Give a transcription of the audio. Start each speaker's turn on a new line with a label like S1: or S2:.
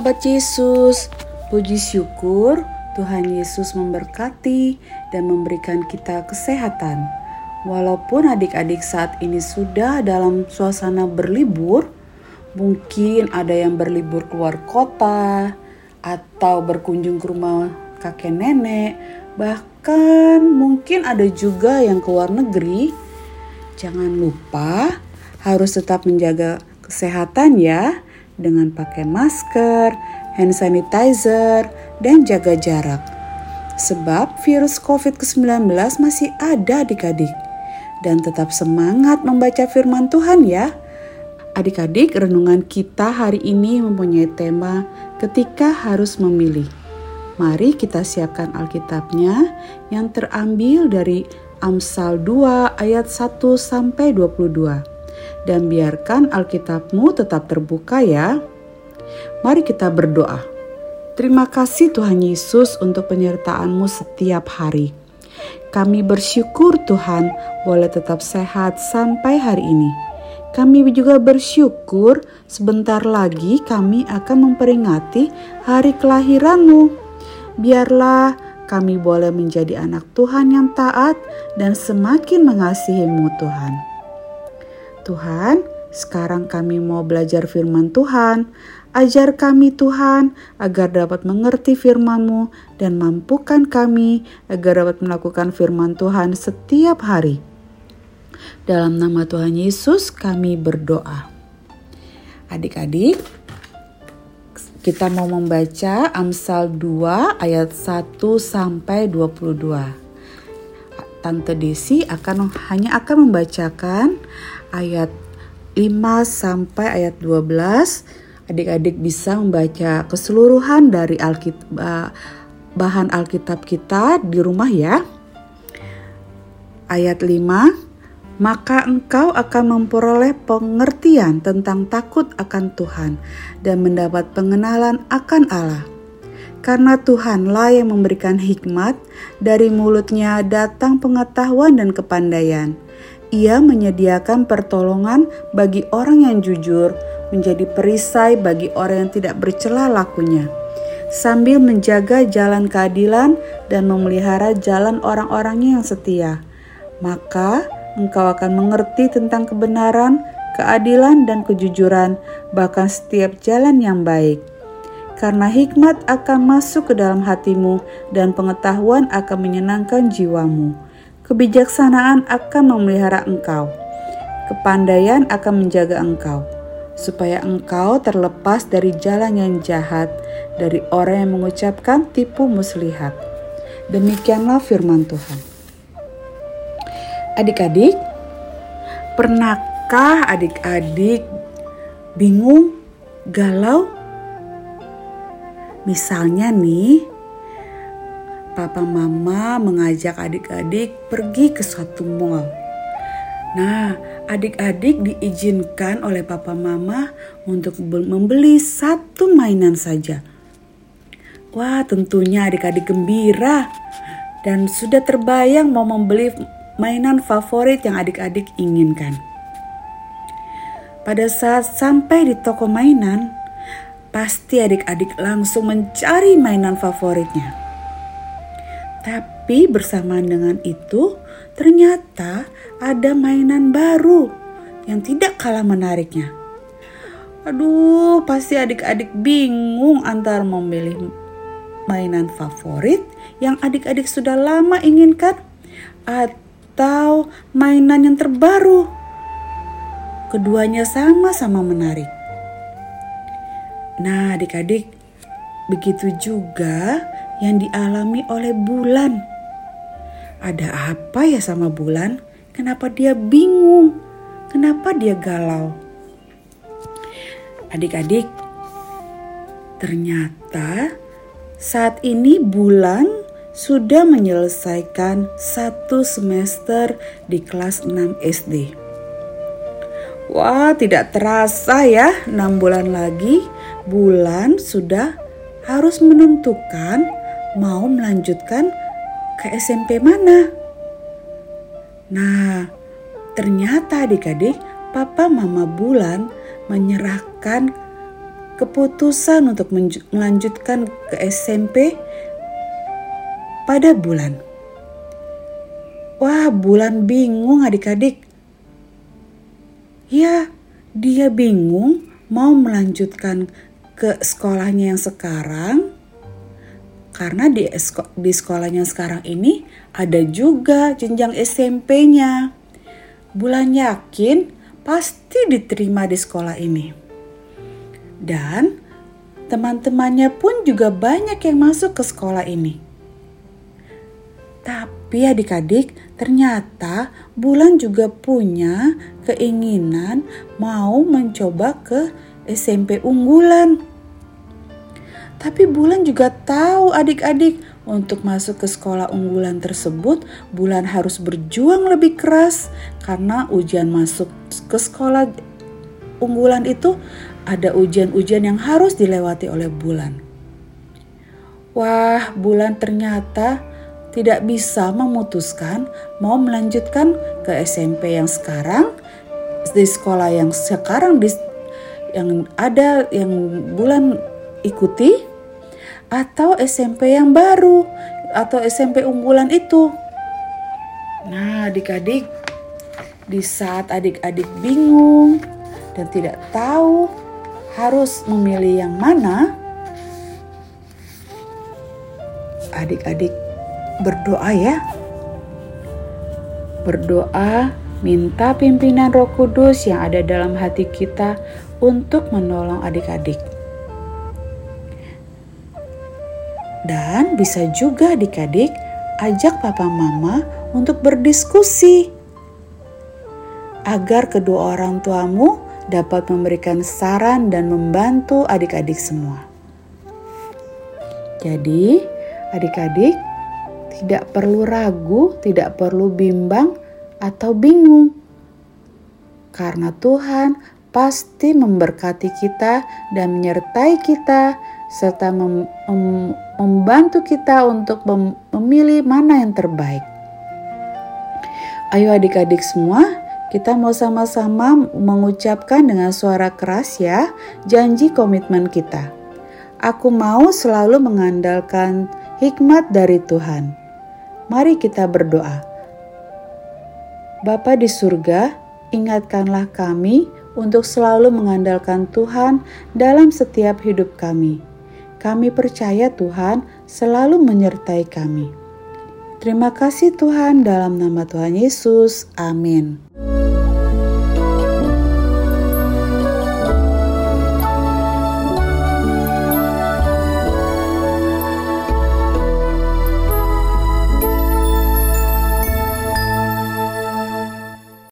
S1: Sahabat Yesus. Puji syukur Tuhan Yesus memberkati dan memberikan kita kesehatan. Walaupun adik-adik saat ini sudah dalam suasana berlibur, mungkin ada yang berlibur keluar kota atau berkunjung ke rumah kakek nenek, bahkan mungkin ada juga yang keluar negeri. Jangan lupa harus tetap menjaga kesehatan ya dengan pakai masker, hand sanitizer, dan jaga jarak. Sebab virus COVID-19 masih ada adik-adik. Dan tetap semangat membaca firman Tuhan ya. Adik-adik, renungan kita hari ini mempunyai tema ketika harus memilih. Mari kita siapkan Alkitabnya yang terambil dari Amsal 2 ayat 1 sampai 22 dan biarkan Alkitabmu tetap terbuka ya. Mari kita berdoa. Terima kasih Tuhan Yesus untuk penyertaan-Mu setiap hari. Kami bersyukur Tuhan boleh tetap sehat sampai hari ini. Kami juga bersyukur sebentar lagi kami akan memperingati hari kelahiran-Mu. Biarlah kami boleh menjadi anak Tuhan yang taat dan semakin mengasihi-Mu Tuhan. Tuhan, sekarang kami mau belajar firman Tuhan. Ajar kami Tuhan agar dapat mengerti firman-Mu dan mampukan kami agar dapat melakukan firman Tuhan setiap hari. Dalam nama Tuhan Yesus kami berdoa. Adik-adik, kita mau membaca Amsal 2 ayat 1 sampai 22. Tante Desi akan hanya akan membacakan ayat 5 sampai ayat 12 adik-adik bisa membaca keseluruhan dari Alkitab bahan Alkitab kita di rumah ya. Ayat 5 maka engkau akan memperoleh pengertian tentang takut akan Tuhan dan mendapat pengenalan akan Allah. Karena Tuhanlah yang memberikan hikmat, dari mulutnya datang pengetahuan dan kepandaian. Ia menyediakan pertolongan bagi orang yang jujur, menjadi perisai bagi orang yang tidak bercela lakunya, sambil menjaga jalan keadilan dan memelihara jalan orang-orangnya yang setia. Maka engkau akan mengerti tentang kebenaran, keadilan, dan kejujuran, bahkan setiap jalan yang baik. Karena hikmat akan masuk ke dalam hatimu, dan pengetahuan akan menyenangkan jiwamu Kebijaksanaan akan memelihara engkau, kepandaian akan menjaga engkau, supaya engkau terlepas dari jalan yang jahat, dari orang yang mengucapkan tipu muslihat. Demikianlah firman Tuhan. Adik-adik, pernahkah adik-adik bingung, galau? Misalnya nih, papa mama mengajak adik-adik pergi ke suatu mall. Nah, adik-adik diizinkan oleh papa mama untuk membeli satu mainan saja. Wah, tentunya adik-adik gembira dan sudah terbayang mau membeli mainan favorit yang adik-adik inginkan. Pada saat sampai di toko mainan, pasti adik-adik langsung mencari mainan favoritnya. Tapi bersamaan dengan itu, ternyata ada mainan baru yang tidak kalah menariknya. Aduh, pasti adik-adik bingung antara memilih mainan favorit yang adik-adik sudah lama inginkan atau mainan yang terbaru. Keduanya sama-sama menarik. Nah, adik-adik, begitu juga yang dialami oleh bulan. Ada apa ya sama bulan? Kenapa dia bingung? Kenapa dia galau? Adik-adik, ternyata saat ini bulan sudah menyelesaikan satu semester di kelas 6 SD. Wah, tidak terasa ya, 6 bulan lagi bulan sudah harus menentukan mau melanjutkan ke SMP mana. Nah, ternyata adik-adik, papa mama bulan menyerahkan keputusan untuk melanjutkan ke SMP pada bulan. Wah, bulan bingung adik-adik. Ya, dia bingung mau melanjutkan ke sekolahnya yang sekarang karena di, di sekolahnya sekarang ini ada juga jenjang SMP-nya. Bulan yakin pasti diterima di sekolah ini. Dan teman-temannya pun juga banyak yang masuk ke sekolah ini. Tapi adik-adik, ternyata Bulan juga punya keinginan mau mencoba ke SMP unggulan. Tapi Bulan juga tahu adik-adik. Untuk masuk ke sekolah unggulan tersebut, Bulan harus berjuang lebih keras. Karena ujian masuk ke sekolah unggulan itu ada ujian-ujian yang harus dilewati oleh Bulan. Wah, Bulan ternyata tidak bisa memutuskan mau melanjutkan ke SMP yang sekarang di sekolah yang sekarang di yang ada yang bulan ikuti atau SMP yang baru atau SMP unggulan itu. Nah, adik-adik di saat adik-adik bingung dan tidak tahu harus memilih yang mana, adik-adik berdoa ya. Berdoa minta pimpinan Roh Kudus yang ada dalam hati kita untuk menolong adik-adik. Dan bisa juga adik-adik ajak papa mama untuk berdiskusi agar kedua orang tuamu dapat memberikan saran dan membantu adik-adik semua. Jadi, adik-adik tidak perlu ragu, tidak perlu bimbang atau bingung. Karena Tuhan pasti memberkati kita dan menyertai kita serta mem mem membantu kita untuk mem memilih mana yang terbaik. Ayo adik-adik semua, kita mau sama-sama mengucapkan dengan suara keras ya janji komitmen kita. Aku mau selalu mengandalkan hikmat dari Tuhan. Mari kita berdoa. Bapa di surga, ingatkanlah kami untuk selalu mengandalkan Tuhan dalam setiap hidup kami. Kami percaya Tuhan selalu menyertai kami. Terima kasih Tuhan dalam nama Tuhan Yesus. Amin.